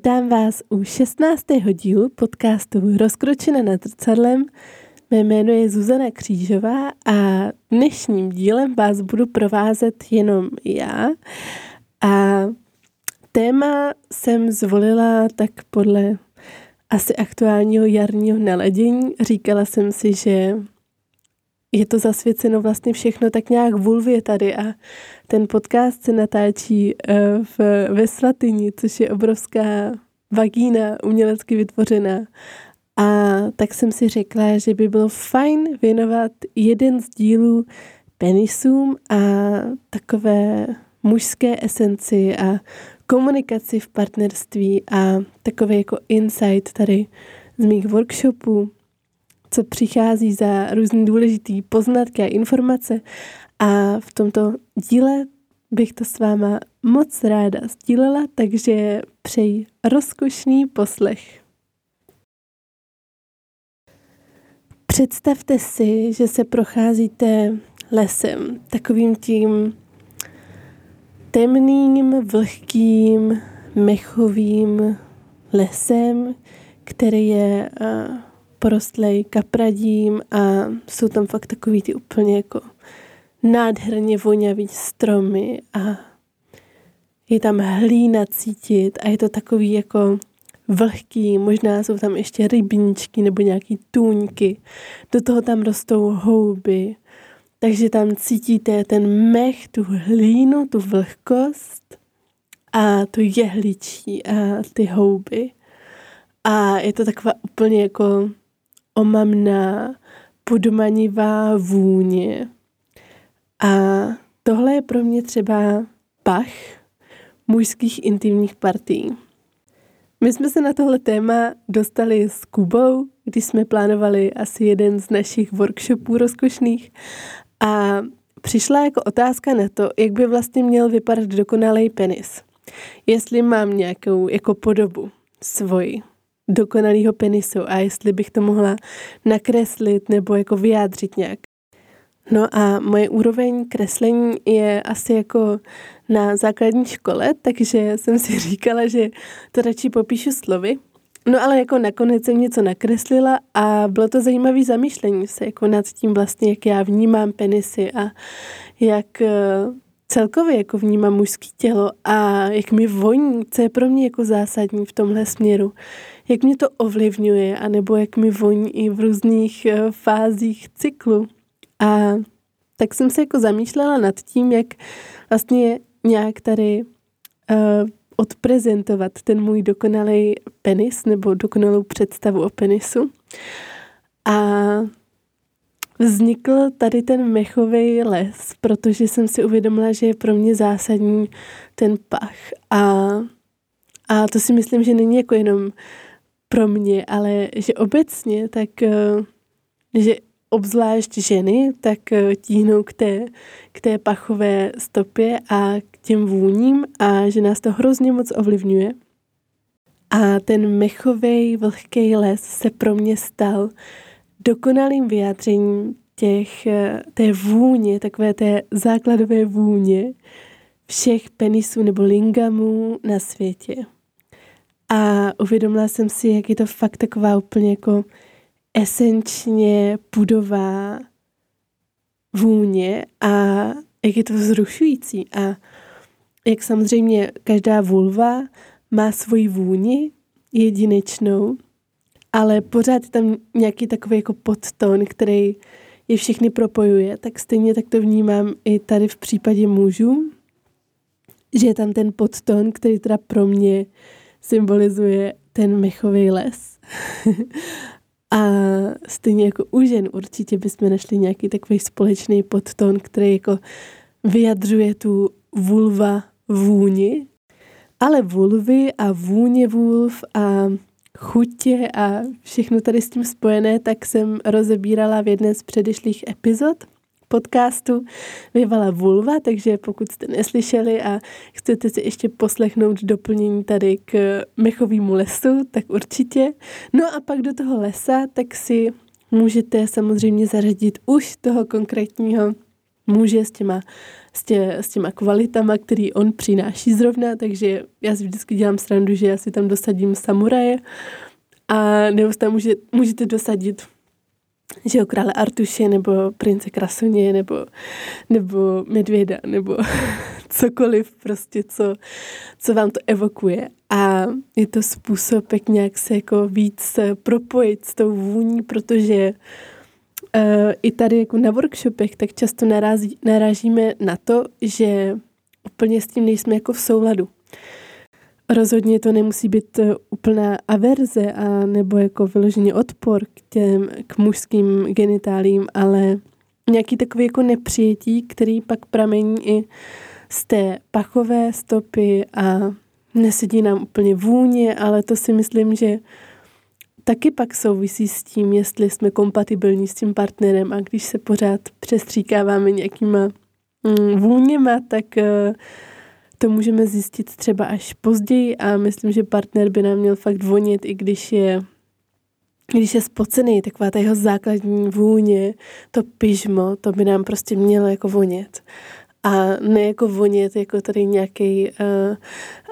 Vítám vás u 16. dílu podcastu Rozkročena nad zrcadlem. Mé jméno je Zuzana Křížová a dnešním dílem vás budu provázet jenom já. A téma jsem zvolila tak podle asi aktuálního jarního naladění. Říkala jsem si, že je to zasvěceno vlastně všechno tak nějak vulvě tady a ten podcast se natáčí eh, v, ve Svatyni, což je obrovská vagína umělecky vytvořená. A tak jsem si řekla, že by bylo fajn věnovat jeden z dílů penisům a takové mužské esenci a komunikaci v partnerství a takový jako insight tady z mých workshopů co přichází za různý důležitý poznatky a informace. A v tomto díle bych to s váma moc ráda sdílela, takže přeji rozkošný poslech. Představte si, že se procházíte lesem, takovým tím temným, vlhkým, mechovým lesem, který je uh, porostlej kapradím a jsou tam fakt takový ty úplně jako nádherně vonavý stromy a je tam hlína cítit a je to takový jako vlhký, možná jsou tam ještě rybníčky nebo nějaký tůňky, do toho tam rostou houby, takže tam cítíte ten mech, tu hlínu, tu vlhkost a to jehličí a ty houby. A je to taková úplně jako omamná, podmanivá vůně. A tohle je pro mě třeba pach mužských intimních partí. My jsme se na tohle téma dostali s Kubou, když jsme plánovali asi jeden z našich workshopů rozkošných a přišla jako otázka na to, jak by vlastně měl vypadat dokonalý penis. Jestli mám nějakou jako podobu svoji dokonalého penisu a jestli bych to mohla nakreslit nebo jako vyjádřit nějak. No a moje úroveň kreslení je asi jako na základní škole, takže jsem si říkala, že to radši popíšu slovy. No ale jako nakonec jsem něco nakreslila a bylo to zajímavé zamýšlení se jako nad tím vlastně, jak já vnímám penisy a jak eh, celkově jako vnímám mužské tělo a jak mi voní, co je pro mě jako zásadní v tomhle směru jak mě to ovlivňuje, anebo jak mi voní i v různých eh, fázích cyklu. A tak jsem se jako zamýšlela nad tím, jak vlastně nějak tady uh, odprezentovat ten můj dokonalý penis nebo dokonalou představu o penisu. A vznikl tady ten mechový les, protože jsem si uvědomila, že je pro mě zásadní ten pach. A, a to si myslím, že není jako jenom pro mě, ale že obecně, tak eh, že obzvlášť ženy, tak eh, tíhnou k té, k té pachové stopě a k těm vůním a že nás to hrozně moc ovlivňuje. A ten mechový vlhký les se pro mě stal dokonalým vyjádřením těch, eh, té vůně, takové té základové vůně všech penisů nebo lingamů na světě. A uvědomila jsem si, jak je to fakt taková úplně jako esenčně pudová vůně a jak je to vzrušující. A jak samozřejmě každá vulva má svoji vůni jedinečnou, ale pořád je tam nějaký takový jako podton, který je všechny propojuje, tak stejně tak to vnímám i tady v případě mužů, že je tam ten podton, který teda pro mě symbolizuje ten mechový les. a stejně jako u žen určitě bychom našli nějaký takový společný podton, který jako vyjadřuje tu vulva vůni, ale vulvy a vůně vulv a chutě a všechno tady s tím spojené, tak jsem rozebírala v jedné z předešlých epizod podcastu Vyvala vulva, takže pokud jste neslyšeli a chcete si ještě poslechnout doplnění tady k mechovému lesu, tak určitě. No a pak do toho lesa, tak si můžete samozřejmě zařadit už toho konkrétního muže s těma s, tě, s těma kvalitama, který on přináší zrovna, takže já si vždycky dělám srandu, že já si tam dosadím samuraje a nebo tam může, můžete dosadit že jo, krále Artuše, nebo prince Krasuně, nebo, nebo medvěda, nebo cokoliv prostě, co, co vám to evokuje. A je to způsob, jak nějak se jako víc propojit s tou vůní, protože uh, i tady jako na workshopech tak často narazí, narážíme na to, že úplně s tím nejsme jako v souladu. Rozhodně to nemusí být eh, úplná averze a nebo jako vyloženě odpor k těm, k mužským genitálím, ale nějaký takový jako nepřijetí, který pak pramení i z té pachové stopy a nesedí nám úplně vůně, ale to si myslím, že taky pak souvisí s tím, jestli jsme kompatibilní s tím partnerem a když se pořád přestříkáváme nějakýma mm, vůněma, tak uh, to můžeme zjistit třeba až později a myslím, že partner by nám měl fakt vonit, i když je když je spocený, taková ta jeho základní vůně, to pyžmo, to by nám prostě mělo jako vonět. A ne jako vonět, jako tady nějaký uh,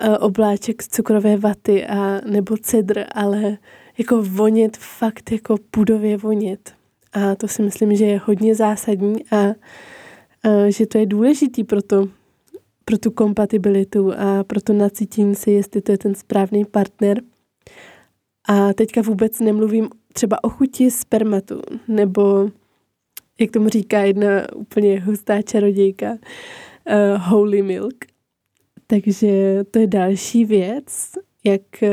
uh, obláček z cukrové vaty a nebo cedr, ale jako vonět fakt jako pudově vonět. A to si myslím, že je hodně zásadní a uh, že to je důležitý pro to, pro tu kompatibilitu a pro to nacítění si, jestli to je ten správný partner. A teďka vůbec nemluvím třeba o chuti spermatu, nebo jak tomu říká jedna úplně hustá čarodějka, uh, holy milk. Takže to je další věc, jak, uh,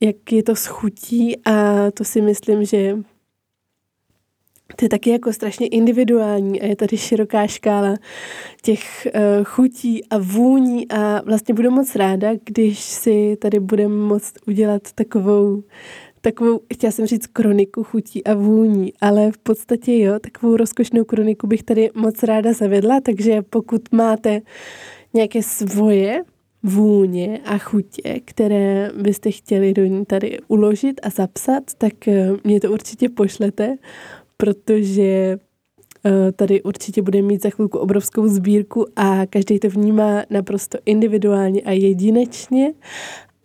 jak je to s chutí a to si myslím, že to je taky jako strašně individuální a je tady široká škála těch uh, chutí a vůní a vlastně budu moc ráda, když si tady budeme moct udělat takovou takovou, chtěla jsem říct kroniku chutí a vůní, ale v podstatě jo, takovou rozkošnou kroniku bych tady moc ráda zavedla, takže pokud máte nějaké svoje vůně a chutě, které byste chtěli do ní tady uložit a zapsat, tak eh, mě to určitě pošlete protože eh, tady určitě bude mít za chvilku obrovskou sbírku a každý to vnímá naprosto individuálně a jedinečně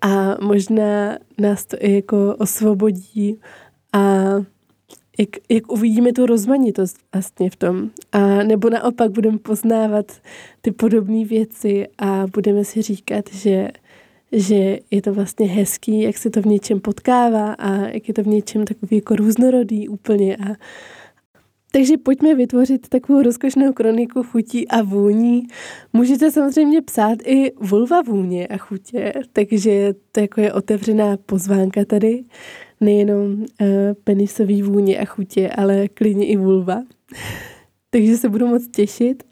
a možná nás to i jako osvobodí a jak, jak uvidíme tu rozmanitost vlastně v tom. A nebo naopak budeme poznávat ty podobné věci a budeme si říkat, že, že je to vlastně hezký, jak se to v něčem potkává a jak je to v něčem takový jako různorodý úplně a, takže pojďme vytvořit takovou rozkošnou kroniku chutí a vůní. Můžete samozřejmě psát i vulva vůně a chutě, takže to jako je otevřená pozvánka tady. Nejenom uh, penisový vůně a chutě, ale klidně i vulva. takže se budu moc těšit.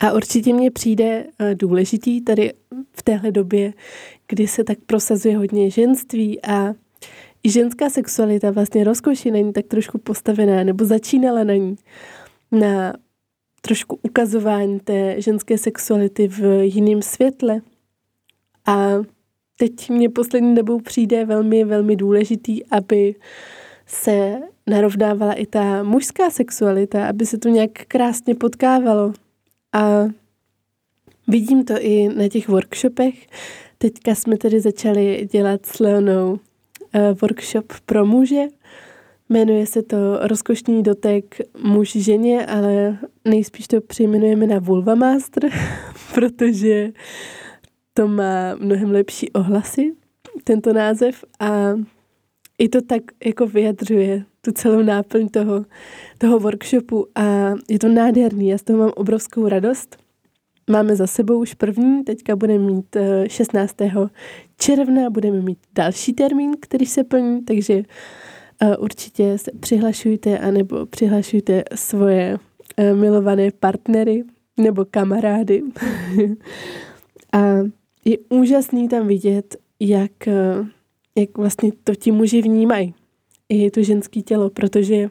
A určitě mě přijde uh, důležitý tady v téhle době, kdy se tak prosazuje hodně ženství a i ženská sexualita vlastně rozkoši není tak trošku postavená, nebo začínala na ní, na trošku ukazování té ženské sexuality v jiném světle. A teď mě poslední dobou přijde velmi, velmi důležitý, aby se narovnávala i ta mužská sexualita, aby se to nějak krásně potkávalo. A vidím to i na těch workshopech. Teďka jsme tedy začali dělat s Leonou Eh, workshop pro muže. Jmenuje se to Rozkošný dotek muž ženě, ale nejspíš to přejmenujeme na Vulva Master, protože to má mnohem lepší ohlasy, tento název a i to tak jako vyjadřuje tu celou náplň toho, toho workshopu a je to nádherný, já z toho mám obrovskou radost. Máme za sebou už první, teďka budeme mít 16. Eh, června, budeme mít další termín, který se plní, takže eh, určitě se přihlašujte anebo přihlašujte svoje eh, milované partnery nebo kamarády. a je úžasný tam vidět, jak, jak vlastně to ti muži vnímají. I to ženské tělo, protože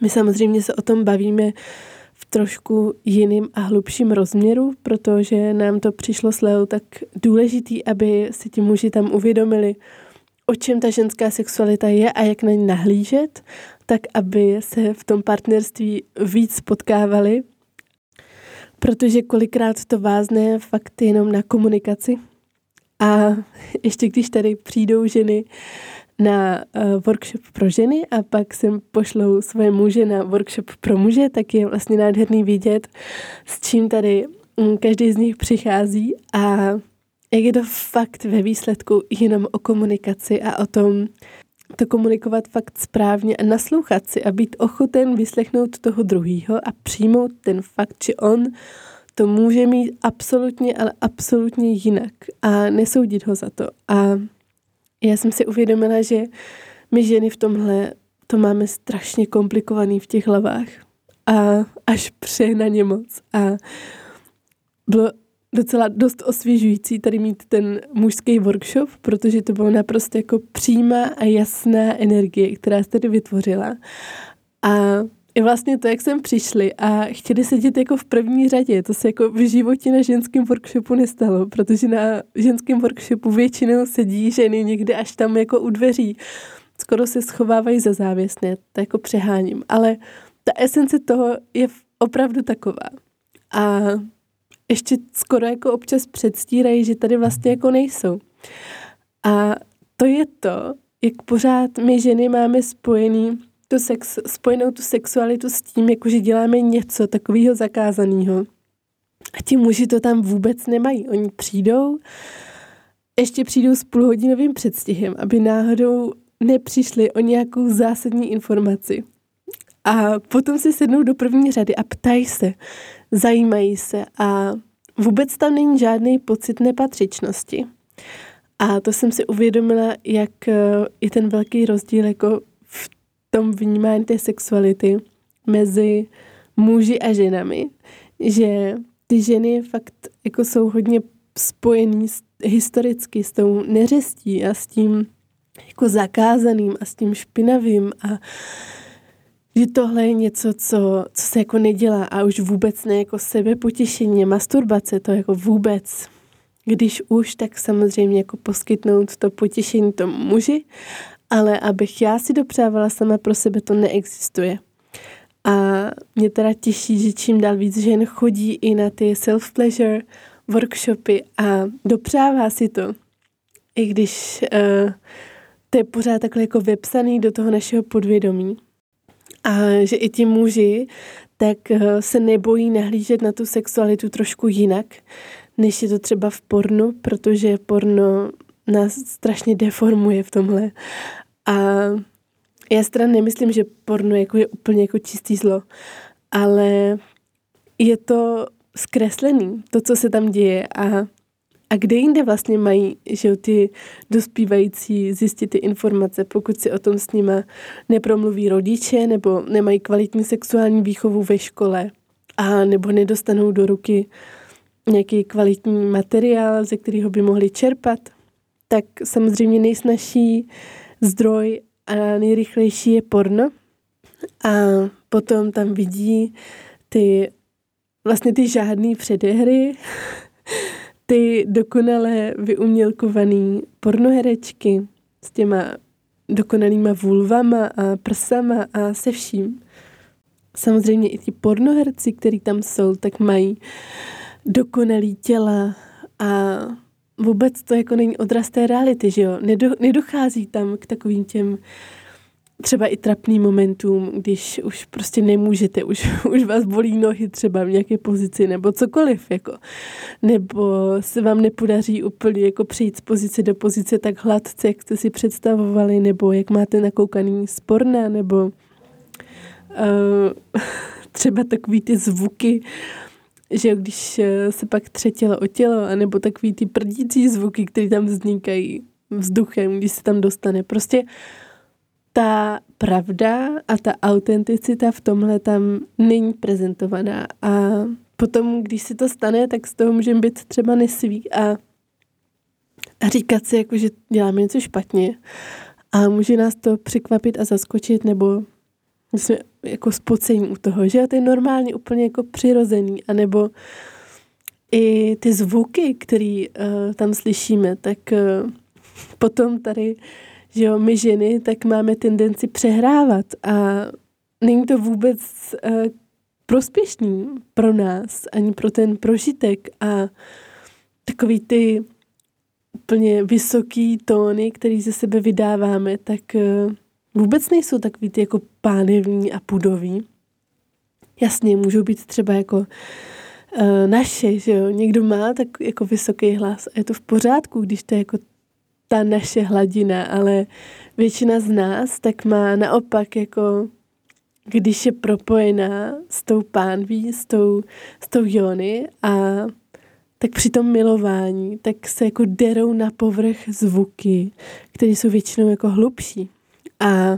my samozřejmě se o tom bavíme v trošku jiným a hlubším rozměru, protože nám to přišlo s Leo tak důležitý, aby si ti muži tam uvědomili, o čem ta ženská sexualita je a jak na ní nahlížet, tak aby se v tom partnerství víc potkávali protože kolikrát to vázne fakt jenom na komunikaci. A ještě když tady přijdou ženy na uh, workshop pro ženy a pak sem pošlou své muže na workshop pro muže, tak je vlastně nádherný vidět, s čím tady um, každý z nich přichází a jak je to fakt ve výsledku jenom o komunikaci a o tom to komunikovat fakt správně a naslouchat si a být ochoten vyslechnout toho druhého a přijmout ten fakt, že on to může mít absolutně, ale absolutně jinak a nesoudit ho za to. A já jsem si uvědomila, že my ženy v tomhle to máme strašně komplikovaný v těch hlavách a až přehnaně moc. A bylo docela dost osvěžující tady mít ten mužský workshop, protože to bylo naprosto jako přímá a jasná energie, která se tady vytvořila. A i vlastně to, jak jsem přišli a chtěli sedět jako v první řadě, to se jako v životě na ženském workshopu nestalo, protože na ženském workshopu většinou sedí ženy někde až tam jako u dveří. Skoro se schovávají za závěsně, to jako přeháním. Ale ta esence toho je opravdu taková. A ještě skoro jako občas předstírají, že tady vlastně jako nejsou. A to je to, jak pořád my ženy máme spojený tu sex, spojenou tu sexualitu s tím, jako že děláme něco takového zakázaného. A ti muži to tam vůbec nemají. Oni přijdou, ještě přijdou s půlhodinovým předstihem, aby náhodou nepřišli o nějakou zásadní informaci. A potom si sednou do první řady a ptají se, zajímají se a vůbec tam není žádný pocit nepatřičnosti. A to jsem si uvědomila, jak eh, je ten velký rozdíl jako v tom vnímání té sexuality mezi muži a ženami, že ty ženy fakt jako jsou hodně spojený s, historicky s tou neřestí a s tím jako zakázaným a s tím špinavým a že tohle je něco, co, co se jako nedělá a už vůbec ne jako sebepotěšení, masturbace, to jako vůbec. Když už, tak samozřejmě jako poskytnout to potěšení tomu muži, ale abych já si dopřávala sama pro sebe, to neexistuje. A mě teda těší, že čím dál víc žen chodí i na ty self-pleasure workshopy a dopřává si to. I když uh, to je pořád takhle jako vepsaný do toho našeho podvědomí. A že i ti muži tak eh, se nebojí nahlížet na tu sexualitu trošku jinak, než je to třeba v pornu, protože porno nás strašně deformuje v tomhle. A já teda nemyslím, že porno jako je úplně jako čistý zlo, ale je to zkreslený, to, co se tam děje a a kde jinde vlastně mají že ty dospívající zjistit ty informace, pokud si o tom s nima nepromluví rodiče nebo nemají kvalitní sexuální výchovu ve škole a nebo nedostanou do ruky nějaký kvalitní materiál, ze kterého by mohli čerpat, tak samozřejmě nejsnažší zdroj a nejrychlejší je porno. A potom tam vidí ty vlastně ty žádné předehry, ty dokonale vyumělkovaný pornoherečky s těma dokonalýma vulvama a prsama a se vším. Samozřejmě i ti pornoherci, kteří tam jsou, tak mají dokonalý těla a vůbec to jako není odraz té reality, že jo? Nedochází tam k takovým těm třeba i trapným momentům, když už prostě nemůžete, už, už vás bolí nohy třeba v nějaké pozici nebo cokoliv, jako. Nebo se vám nepodaří úplně jako přijít z pozice do pozice tak hladce, jak jste si představovali, nebo jak máte nakoukaný sporna, nebo uh, třeba takový ty zvuky, že když eh, se pak třetělo o tělo, anebo takový ty prdící zvuky, které tam vznikají vzduchem, když se tam dostane. Prostě ta pravda a ta autenticita v tomhle tam není prezentovaná. A potom, když se to stane, tak z toho můžeme být třeba nesví a, a říkat si, jako, že děláme něco špatně. A může nás to překvapit a zaskočit nebo jsme jako spocení u toho, že to je normálně úplně jako přirozený, anebo i ty zvuky, které uh, tam slyšíme, tak uh, potom tady že jo, my ženy, tak máme tendenci přehrávat a není to vůbec uh, prospěšný pro nás, ani pro ten prožitek a takový ty úplně vysoký tóny, který ze sebe vydáváme, tak eh, vůbec nejsou takový ty jako pánevní a pudový. Jasně, můžou být třeba jako uh, naše, že jo, někdo má tak jako vysoký hlas a je to v pořádku, když to je jako ta naše hladina, ale většina z nás tak má naopak jako když je propojená s tou pánví, s tou, s tou jony a tak při tom milování, tak se jako derou na povrch zvuky, které jsou většinou jako hlubší. A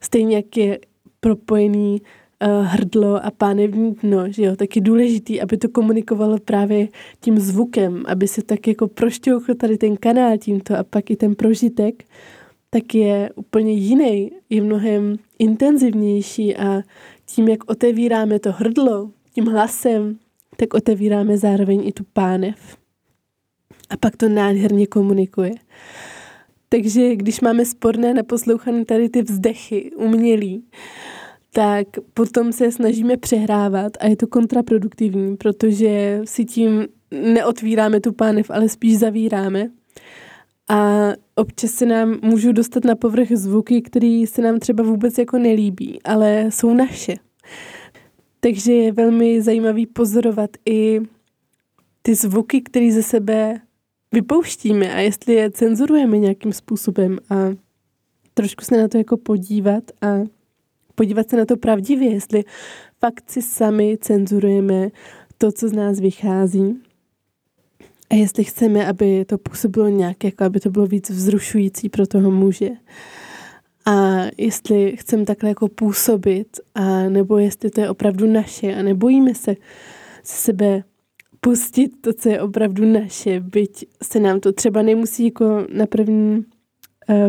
stejně jak je propojený hrdlo a pánevní dno, že jo, tak je důležitý, aby to komunikovalo právě tím zvukem, aby se tak jako prošťouchl tady ten kanál tímto a pak i ten prožitek, tak je úplně jiný, je mnohem intenzivnější a tím, jak otevíráme to hrdlo tím hlasem, tak otevíráme zároveň i tu pánev. A pak to nádherně komunikuje. Takže když máme sporné naposlouchané tady ty vzdechy, umělý, tak potom se snažíme přehrávat a je to kontraproduktivní, protože si tím neotvíráme tu pánev, ale spíš zavíráme. A občas se nám můžou dostat na povrch zvuky, které se nám třeba vůbec jako nelíbí, ale jsou naše. Takže je velmi zajímavý pozorovat i ty zvuky, které ze sebe vypouštíme a jestli je cenzurujeme nějakým způsobem a trošku se na to jako podívat a podívat se na to pravdivě, jestli fakt si sami cenzurujeme to, co z nás vychází a jestli chceme, aby to působilo nějak, jako aby to bylo víc vzrušující pro toho muže. A jestli chceme takhle jako působit, a nebo jestli to je opravdu naše a nebojíme se se sebe pustit to, co je opravdu naše, byť se nám to třeba nemusí jako na první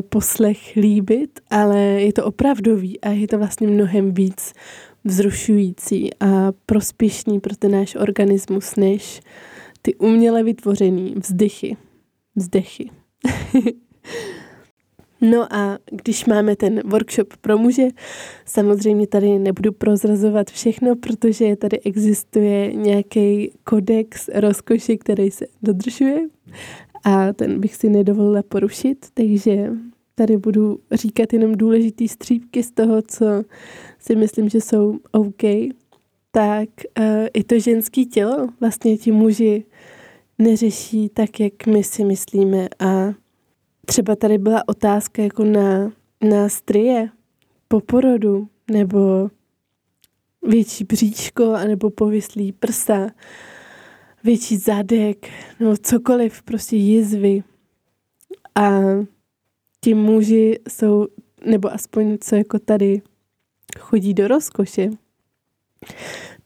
poslech líbit, ale je to opravdový a je to vlastně mnohem víc vzrušující a prospěšný pro ten náš organismus, než ty uměle vytvořený vzdychy. Vzdechy. No a když máme ten workshop pro muže, samozřejmě tady nebudu prozrazovat všechno, protože tady existuje nějaký kodex rozkoši, který se dodržuje a ten bych si nedovolila porušit, takže tady budu říkat jenom důležitý střípky z toho, co si myslím, že jsou OK. Tak uh, i to ženské tělo vlastně ti muži neřeší tak, jak my si myslíme a třeba tady byla otázka jako na, na strie po porodu, nebo větší bříčko, anebo povislý prsa, větší zadek, nebo cokoliv, prostě jizvy. A ti muži jsou, nebo aspoň co jako tady chodí do rozkoše,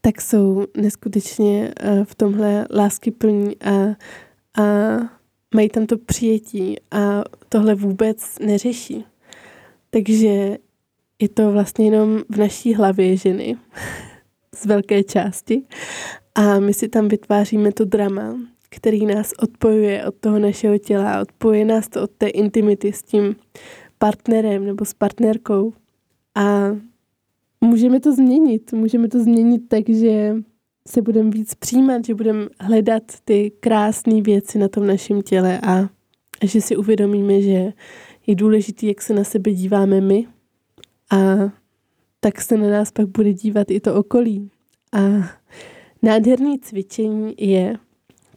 tak jsou neskutečně eh, v tomhle lásky plní a, a mají tam to přijetí a tohle vůbec neřeší. Takže je to vlastně jenom v naší hlavě ženy z velké části a my si tam vytváříme to drama, který nás odpojuje od toho našeho těla, odpojuje nás to od té intimity s tím partnerem nebo s partnerkou a můžeme to změnit. Můžeme to změnit tak, že se budeme víc přijímat, že budeme hledat ty krásné věci na tom našem těle a že si uvědomíme, že je důležité, jak se na sebe díváme my a tak se na nás pak bude dívat i to okolí. A nádherný cvičení je,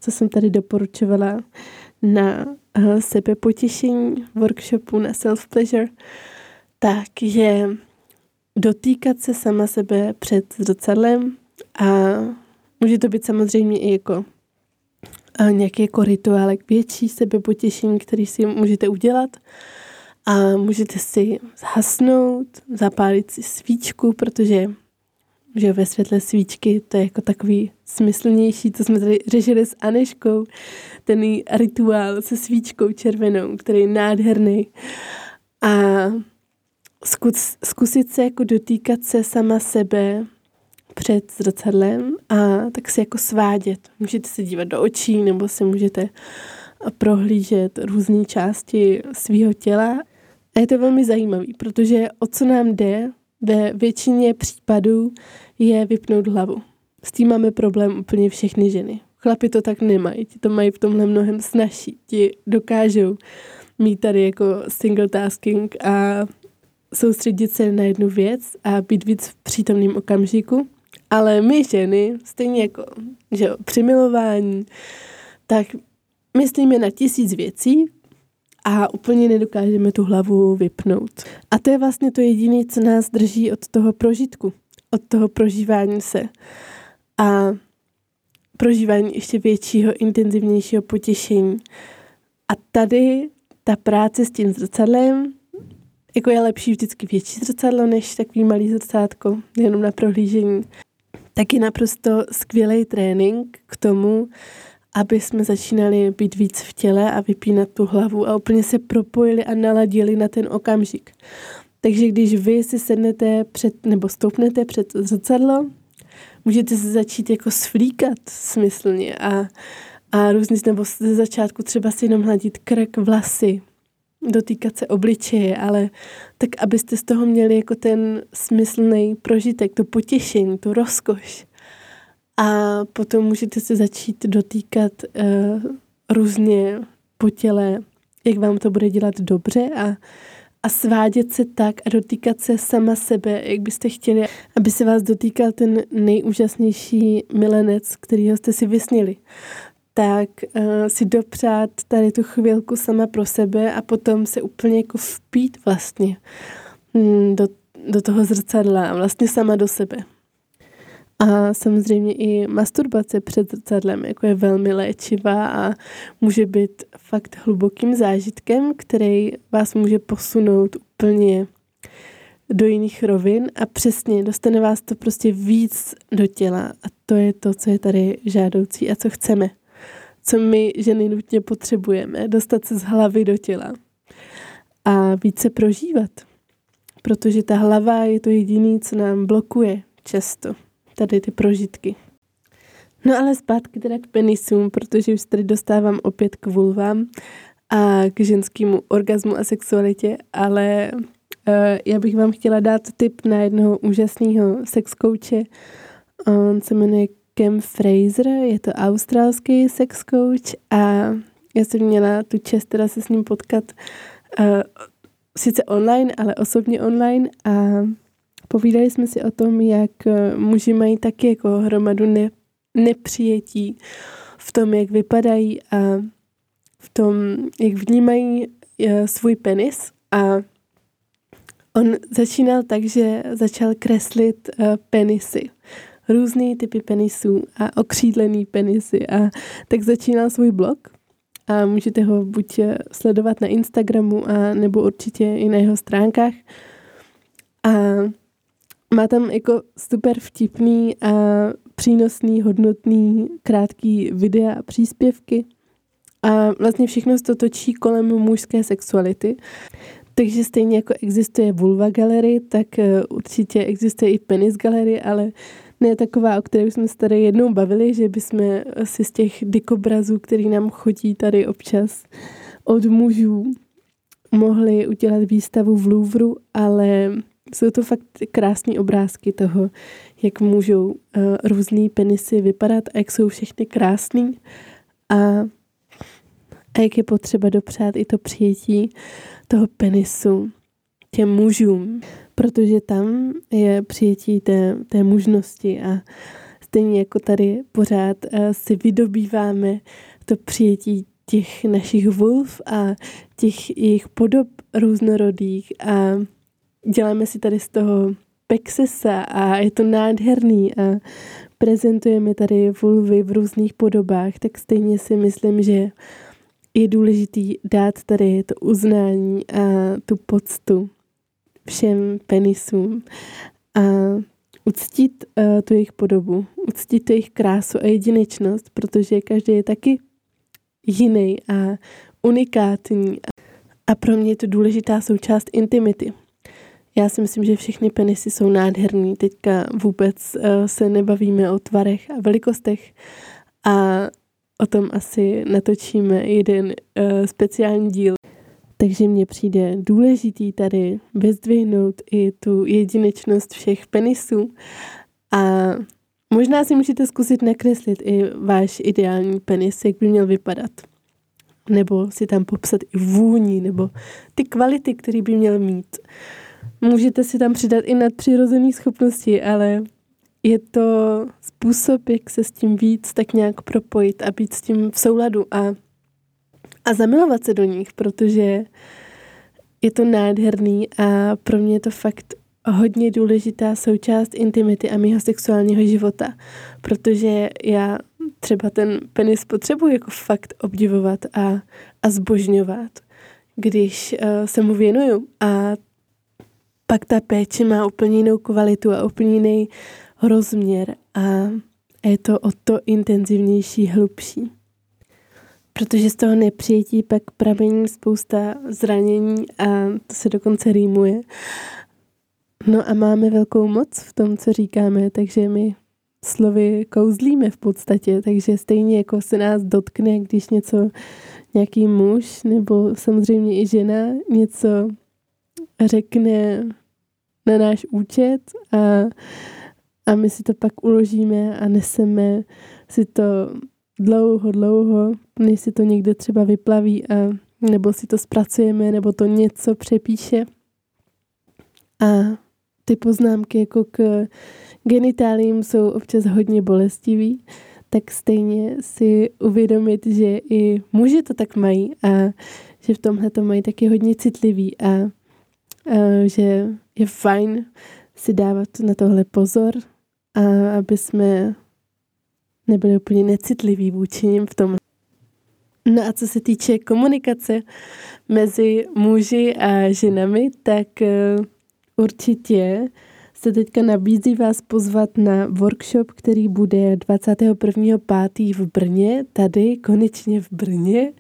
co jsem tady doporučovala na uh, sebepotěšení workshopu na self-pleasure, tak je dotýkat se sama sebe před zrcadlem a může to být samozřejmě i jako a nějaký jako rituálek větší sebepotěšení, který si můžete udělat. A můžete si zhasnout, zapálit si svíčku, protože že ve světle svíčky to je jako takový smyslnější, co jsme tady řešili s Aneškou, ten rituál se svíčkou červenou, který je nádherný. A zkus, zkusit se jako dotýkat se sama sebe před zrcadlem a tak se jako svádět. Můžete se dívat do očí nebo se můžete prohlížet různé části svého těla. A je to velmi zajímavé, protože o co nám jde ve většině případů je vypnout hlavu. S tím máme problém úplně všechny ženy. Chlapi to tak nemají, ti to mají v tomhle mnohem snažší. Ti dokážou mít tady jako single tasking a soustředit se na jednu věc a být víc v přítomném okamžiku. Ale my ženy, stejně jako že při milování, tak myslíme na tisíc věcí a úplně nedokážeme tu hlavu vypnout. A to je vlastně to jediné, co nás drží od toho prožitku, od toho prožívání se. A prožívání ještě většího, intenzivnějšího potěšení. A tady ta práce s tím zrcadlem, jako je lepší vždycky větší zrcadlo, než takový malý zrcátko, jenom na prohlížení. Tak je naprosto skvělý trénink k tomu, aby jsme začínali být víc v těle a vypínat tu hlavu a úplně se propojili a naladili na ten okamžik. Takže když vy si sednete před, nebo stoupnete před zrcadlo, můžete se začít jako svlíkat smyslně a, a různě, nebo ze začátku třeba si jenom hladit krk, vlasy, dotýkat se obličeje, ale tak, abyste z toho měli jako ten smyslný prožitek, to potěšení, tu rozkoš. A potom můžete se začít dotýkat uh, různě po těle, jak vám to bude dělat dobře a, a svádět se tak a dotýkat se sama sebe, jak byste chtěli, aby se vás dotýkal ten nejúžasnější milenec, kterýho jste si vysnili tak uh, si dopřát tady tu chvilku sama pro sebe a potom se úplně jako vpít vlastně mm, do, do toho zrcadla, vlastně sama do sebe. A samozřejmě i masturbace před zrcadlem jako je velmi léčivá a může být fakt hlubokým zážitkem, který vás může posunout úplně do jiných rovin. A přesně dostane vás to prostě víc do těla. A to je to, co je tady žádoucí a co chceme. Co my ženy nutně potřebujeme, dostat se z hlavy do těla. A více prožívat. Protože ta hlava je to jediné, co nám blokuje často tady ty prožitky. No ale zpátky teda k penisům, protože už tady dostávám opět k vulvám a k ženskému orgazmu a sexualitě, ale uh, já bych vám chtěla dát tip na jednoho úžasného sex coache. On se jmenuje Cam Fraser, je to australský sex coach a já jsem měla tu čest teda se s ním potkat uh, sice online, ale osobně online a Povídali jsme si o tom, jak eh, muži mají taky jako hromadu ne, nepřijetí v tom, jak vypadají a v tom, jak vnímají eh, svůj penis. A on začínal tak, že začal kreslit eh, penisy. Různé typy penisů a okřídlený penisy. A tak začínal svůj blog. A můžete ho buď sledovat na Instagramu a nebo určitě i na jeho stránkách. A má tam jako super vtipný a přínosný, hodnotný, krátký videa a příspěvky. A vlastně všechno se to točí kolem mužské sexuality. Takže stejně jako existuje vulva galerie, tak eh, určitě existuje i penis galerie, ale ne taková, o které jsme se tady jednou bavili, že bychom si z těch dikobrazů, který nám chodí tady občas od mužů, mohli udělat výstavu v Louvru, ale jsou to fakt krásné obrázky toho, jak můžou uh, různý penisy vypadat a jak jsou všechny krásný a, a jak je potřeba dopřát i to přijetí toho penisu těm mužům, protože tam je přijetí té, té mužnosti a stejně jako tady pořád uh, si vydobýváme to přijetí těch našich vulv a těch jejich podob různorodých a děláme si tady z toho pexesa a je to nádherný a prezentujeme tady vulvy v různých podobách, tak stejně si myslím, že je důležitý dát tady to uznání a tu poctu všem penisům a uctít uh, tu jejich podobu, uctít tu jejich krásu a jedinečnost, protože každý je taky jiný a unikátní. A pro mě je to důležitá součást intimity. Já si myslím, že všechny penisy jsou nádherný. Teďka vůbec uh, se nebavíme o tvarech a velikostech a o tom asi natočíme jeden uh, speciální díl. Takže mně přijde důležitý tady vyzdvihnout i tu jedinečnost všech penisů A možná si můžete zkusit nakreslit i váš ideální penis, jak by měl vypadat. Nebo si tam popsat i vůni, nebo ty kvality, které by měl mít. Můžete si tam přidat i nadpřirozené schopnosti, ale je to způsob, jak se s tím víc tak nějak propojit a být s tím v souladu a, a zamilovat se do nich, protože je to nádherný a pro mě je to fakt hodně důležitá součást intimity a mého sexuálního života, protože já třeba ten penis potřebuji jako fakt obdivovat a, a zbožňovat, když uh, se mu věnuju a pak ta péče má úplně jinou kvalitu a úplně jiný rozměr a je to o to intenzivnější, hlubší. Protože z toho nepřijetí pak pramení spousta zranění a to se dokonce rýmuje. No a máme velkou moc v tom, co říkáme, takže my slovy kouzlíme v podstatě, takže stejně jako se nás dotkne, když něco nějaký muž nebo samozřejmě i žena něco řekne na náš účet a, a my si to pak uložíme a neseme si to dlouho, dlouho, než si to někde třeba vyplaví a nebo si to zpracujeme, nebo to něco přepíše. A ty poznámky jako k genitálím jsou občas hodně bolestivý, tak stejně si uvědomit, že i muži to tak mají a že v tomhle to mají taky hodně citlivý a, a že je fajn si dávat na tohle pozor a aby jsme nebyli úplně necitliví vůči nim v tom. No a co se týče komunikace mezi muži a ženami, tak eh, určitě se teďka nabízí vás pozvat na workshop, který bude 21.5. v Brně, tady konečně v Brně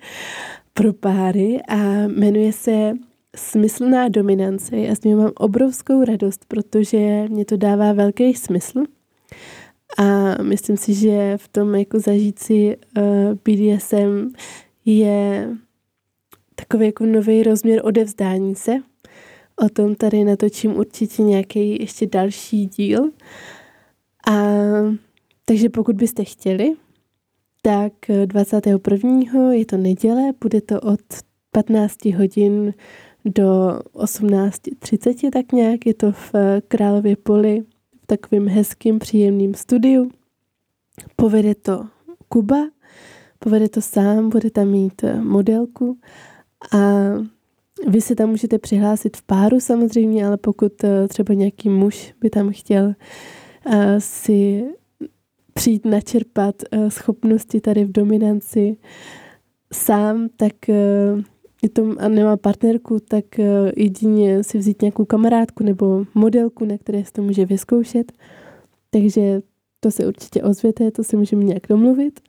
pro páry a jmenuje se Smyslná dominance. Já s ním mám obrovskou radost, protože mě to dává velký smysl a myslím si, že v tom jako zažít si uh, eh, BDSM je takový jako nový rozměr odevzdání se. O tom tady natočím určitě nějaký ještě další díl. A takže pokud byste chtěli, tak 21. je to neděle, bude to od 15 hodin do 18.30 tak nějak, je to v Králově poli v takovém hezkým, příjemným studiu. Povede to Kuba, povede to sám, bude tam mít eh, modelku a vy se tam můžete přihlásit v páru samozřejmě, ale pokud eh, třeba nějaký muž by tam chtěl eh, si přijít načerpat schopnosti tady v dominanci sám, tak je to, a nemá partnerku, tak jedině si vzít nějakou kamarádku nebo modelku, na které se to může vyzkoušet. Takže to se určitě ozvěte, to si můžeme nějak domluvit.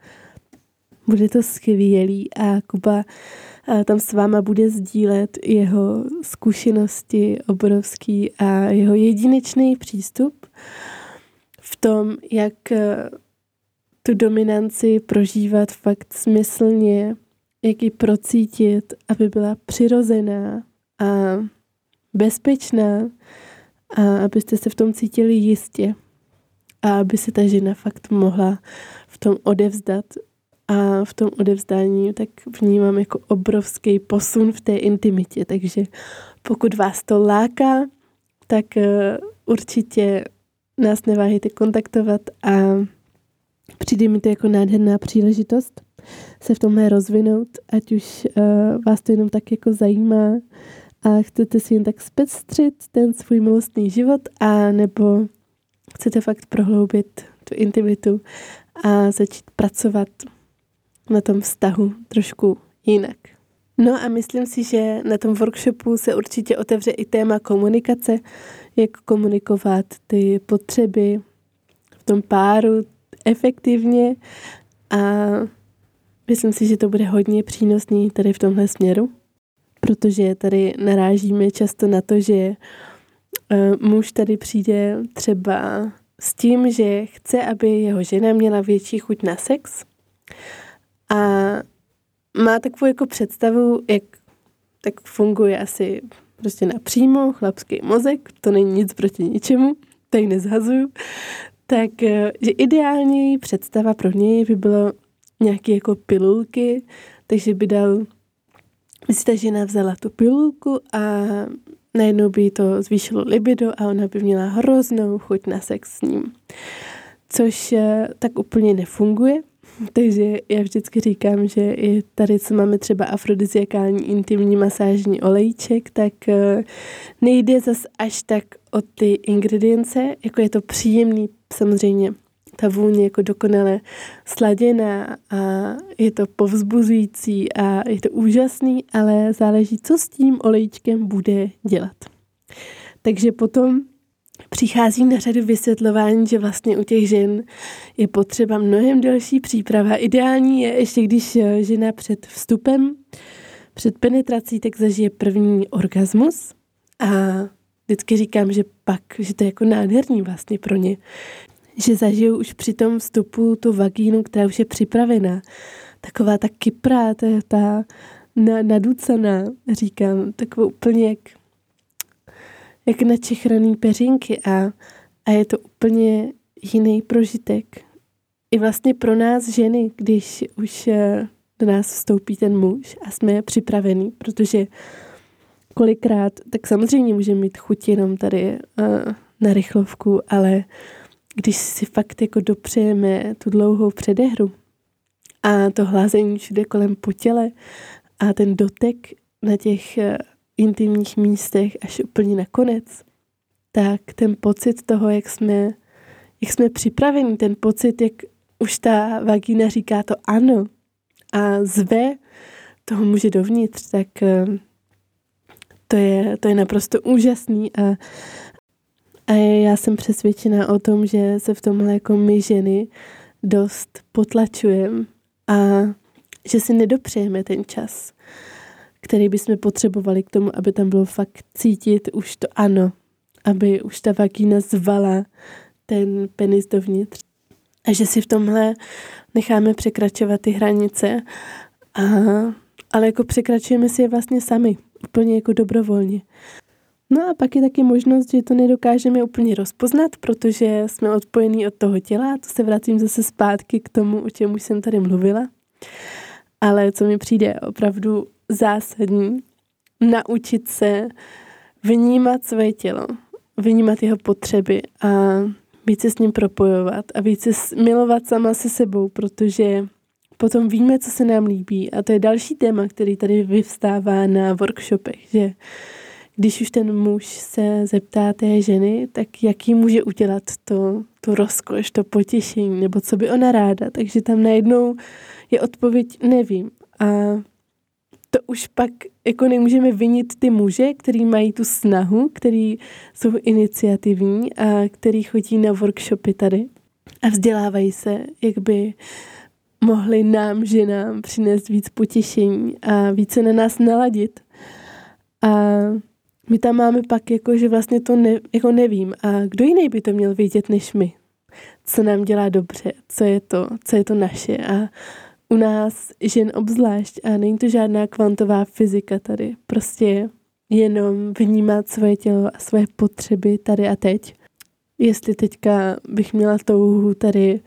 Bude to skvělý a Kuba tam s váma bude sdílet jeho zkušenosti obrovský a jeho jedinečný přístup v tom, jak e, tu dominanci prožívat fakt smyslně, jak ji procítit, aby byla přirozená a bezpečná a abyste se v tom cítili jistě. A aby se ta žena fakt mohla v tom odevzdat. A v tom odevzdání tak vnímám jako obrovský posun v té intimitě, takže pokud vás to láká, tak eh, určitě nás neváhejte kontaktovat a přijde mi to jako nádherná příležitost se v tomhle rozvinout, ať už uh, vás to jenom tak jako zajímá a chcete si jen tak zpestřit ten svůj milostný život a nebo chcete fakt prohloubit tu intimitu a začít pracovat na tom vztahu trošku jinak. No a myslím si, že na tom workshopu se určitě otevře i téma komunikace, jak komunikovat ty potřeby v tom páru efektivně a myslím si, že to bude hodně přínosný tady v tomhle směru, protože tady narážíme často na to, že uh, muž tady přijde třeba s tím, že chce, aby jeho žena měla větší chuť na sex a má takovou jako představu, jak tak funguje asi prostě napřímo chlapský mozek, to není nic proti ničemu, tady nezhazuju, tak eh, že ideální představa pro něj by bylo nějaké jako pilulky, takže by dal, by si ta žena vzala tu pilulku a najednou by to zvýšilo libido a ona by měla hroznou chuť na sex s ním. Což eh, tak úplně nefunguje, takže já vždycky říkám, že i tady, co máme třeba afrodiziakální intimní masážní olejček, tak eh, nejde zas až tak o ty ingredience, jako je to příjemný samozřejmě ta vůně jako dokonale sladěná a je to povzbuzující a je to úžasný, ale záleží, co s tím olejčkem bude dělat. Takže potom přichází na řadu vysvětlování, že vlastně u těch žen je potřeba mnohem delší příprava. Ideální je ještě, když eh, žena před vstupem, před penetrací, tak zažije první orgasmus a vždycky říkám, že pak, že to je jako nádherný vlastně pro ně, že zažiju už při tom vstupu tu vagínu, která už je připravená. Taková ta kyprá, ta, ta naducaná, říkám, takovou úplně jak jak načechraný peřinky a, a je to úplně jiný prožitek. I vlastně pro nás ženy, když už eh, do nás vstoupí ten muž a jsme připravení, protože kolikrát, tak samozřejmě můžeme mít chuť jenom tady uh, na rychlovku, ale když si fakt jako dopřejeme tu dlouhou předehru a to hlázení všude kolem po těle a ten dotek na těch uh, intimních místech až úplně nakonec, tak ten pocit toho, jak jsme, jak jsme připraveni, ten pocit, jak už ta vagína říká to ano a zve toho muže dovnitř, tak eh, to je, to je naprosto úžasný a, a já jsem přesvědčená o tom, že se v tomhle jako my ženy dost potlačujeme a že si nedopřejeme ten čas který bychom potřebovali k tomu, aby tam bylo fakt cítit už to ano, aby už ta vagína zvala ten penis dovnitř. A že si v tomhle necháme překračovat ty hranice, a, ale jako překračujeme si je vlastně sami, úplně jako dobrovolně. No a pak je taky možnost, že to nedokážeme úplně rozpoznat, protože jsme odpojení od toho těla. To se vracím zase zpátky k tomu, o čem už jsem tady mluvila. Ale co mi přijde opravdu zásadní naučit se vnímat své tělo, vnímat jeho potřeby a více s ním propojovat a více milovat sama se sebou, protože potom víme, co se nám líbí. A to je další téma, který tady vyvstává na workshopech, že když už ten muž se zeptá té ženy, tak jaký může udělat to, tu rozkoš, to potěšení, nebo co by ona ráda. Takže tam najednou je odpověď nevím. A to už pak jako nemůžeme vinit ty muže, který mají tu snahu, který jsou iniciativní a který chodí na workshopy tady a vzdělávají se, jak by mohli nám, ženám, přinést víc potěšení a více na nás naladit. A my tam máme pak jako, že vlastně to ne, jako nevím. A kdo jiný by to měl vědět než my? Co nám dělá dobře, co je to, co je to naše. A u nás žen obzvlášť a není to žádná kvantová fyzika tady. Prostě jenom vnímat svoje tělo a svoje potřeby tady a teď. Jestli teďka bych měla touhu tady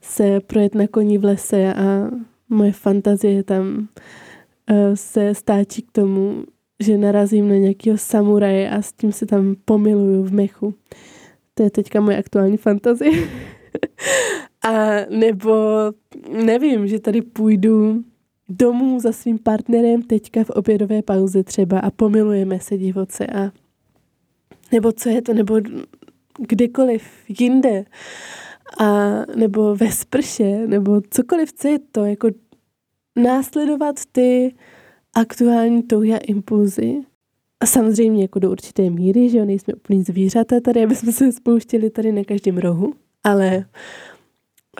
se projet na koni v lese a moje fantazie tam uh, se stáčí k tomu, že narazím na nějakého samuraje a s tím se tam pomiluju v mechu. To je teďka moje aktuální fantazie. A nebo nevím, že tady půjdu domů za svým partnerem teďka v obědové pauze třeba a pomilujeme se divoce a nebo co je to, nebo kdekoliv jinde a nebo ve sprše, nebo cokoliv, co je to, jako následovat ty aktuální touhy a impulzy. A samozřejmě jako do určité míry, že jo, nejsme úplně zvířata tady, aby jsme se spouštěli tady na každém rohu, ale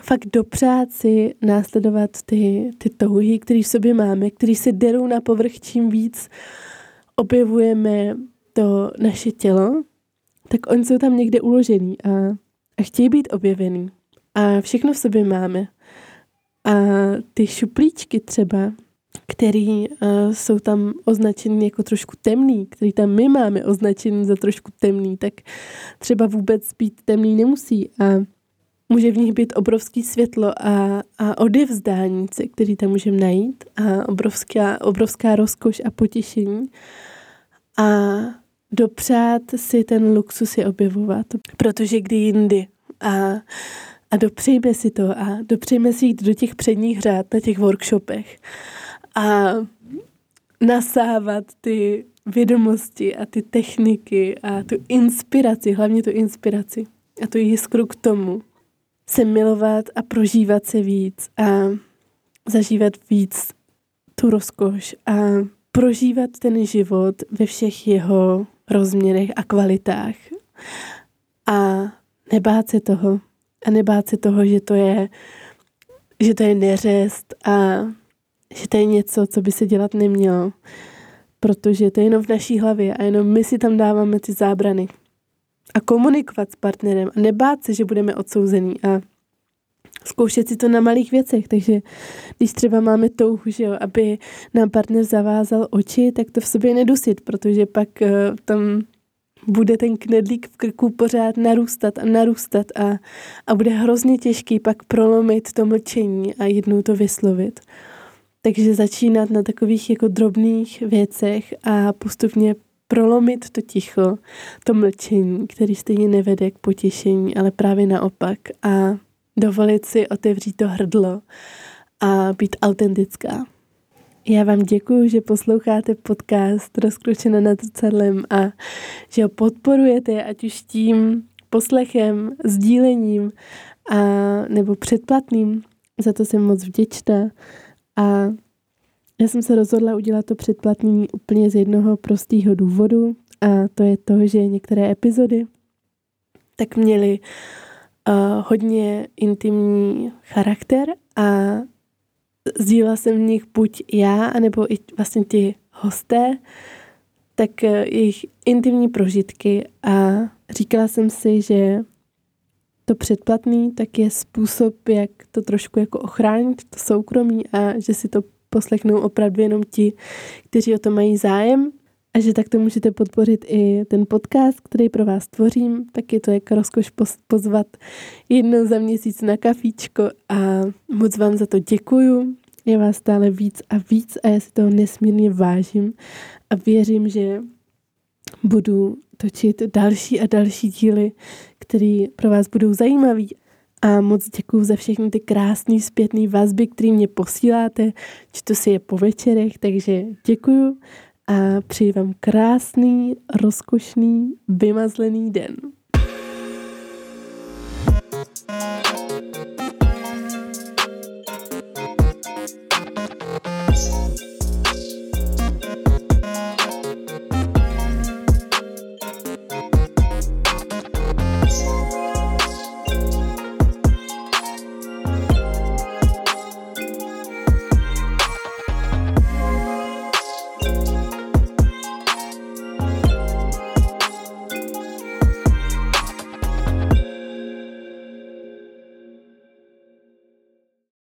fakt dopřát si následovat ty, ty touhy, které v sobě máme, které se derou na povrch čím víc objevujeme to naše tělo, tak oni jsou tam někde uložený a, a chtějí být objevený. A všechno v sobě máme. A ty šuplíčky třeba, který uh, jsou tam označeny jako trošku temný, který tam my máme označený za trošku temný, tak třeba vůbec být temný nemusí. A může v nich být obrovský světlo a, a odevzdání, který tam můžeme najít a obrovská, obrovská rozkoš a potěšení. A dopřát si ten luxus je objevovat, protože kdy jindy. A, a dopřejme si to a dopřejme si jít do těch předních řád na těch workshopech a nasávat ty vědomosti a ty techniky a tu inspiraci, hlavně tu inspiraci a tu jiskru k tomu, se milovat a prožívat se víc a zažívat víc tu rozkoš a prožívat ten život ve všech jeho rozměrech a kvalitách. A nebát se toho. A nebát se toho, že to je, že to je neřest a že to je něco, co by se dělat nemělo. Protože to je jenom v naší hlavě a jenom my si tam dáváme ty zábrany. A komunikovat s partnerem a nebát se, že budeme odsouzený a zkoušet si to na malých věcech. Takže když třeba máme touhu, že jo, aby nám partner zavázal oči, tak to v sobě nedusit, protože pak uh, tam bude ten knedlík v krku pořád narůstat a narůstat a, a bude hrozně těžký pak prolomit to mlčení a jednou to vyslovit. Takže začínat na takových jako drobných věcech a postupně prolomit to ticho, to mlčení, který stejně nevede k potěšení, ale právě naopak a dovolit si otevřít to hrdlo a být autentická. Já vám děkuji, že posloucháte podcast Rozkročena nad zrcadlem a že ho podporujete, ať už tím poslechem, sdílením a, nebo předplatným. Za to jsem moc vděčná. A já jsem se rozhodla udělat to předplatný úplně z jednoho prostého důvodu a to je to, že některé epizody tak měly uh, hodně intimní charakter a sdílela jsem v nich buď já, anebo i vlastně ti hosté, tak uh, jejich intimní prožitky a říkala jsem si, že to předplatný tak je způsob, jak to trošku jako ochránit, to soukromí a že si to poslechnou opravdu jenom ti, kteří o to mají zájem a že takto můžete podpořit i ten podcast, který pro vás tvořím, tak je to jako rozkoš pozvat jednou za měsíc na kafíčko a moc vám za to děkuju. Je vás stále víc a víc a já si toho nesmírně vážím a věřím, že budu točit další a další díly, který pro vás budou zajímavý. A moc děkuji za všechny ty krásné zpětné vazby, které mě posíláte. či to si je po večerech, takže děkuju a přeji vám krásný, rozkošný, vymazlený den.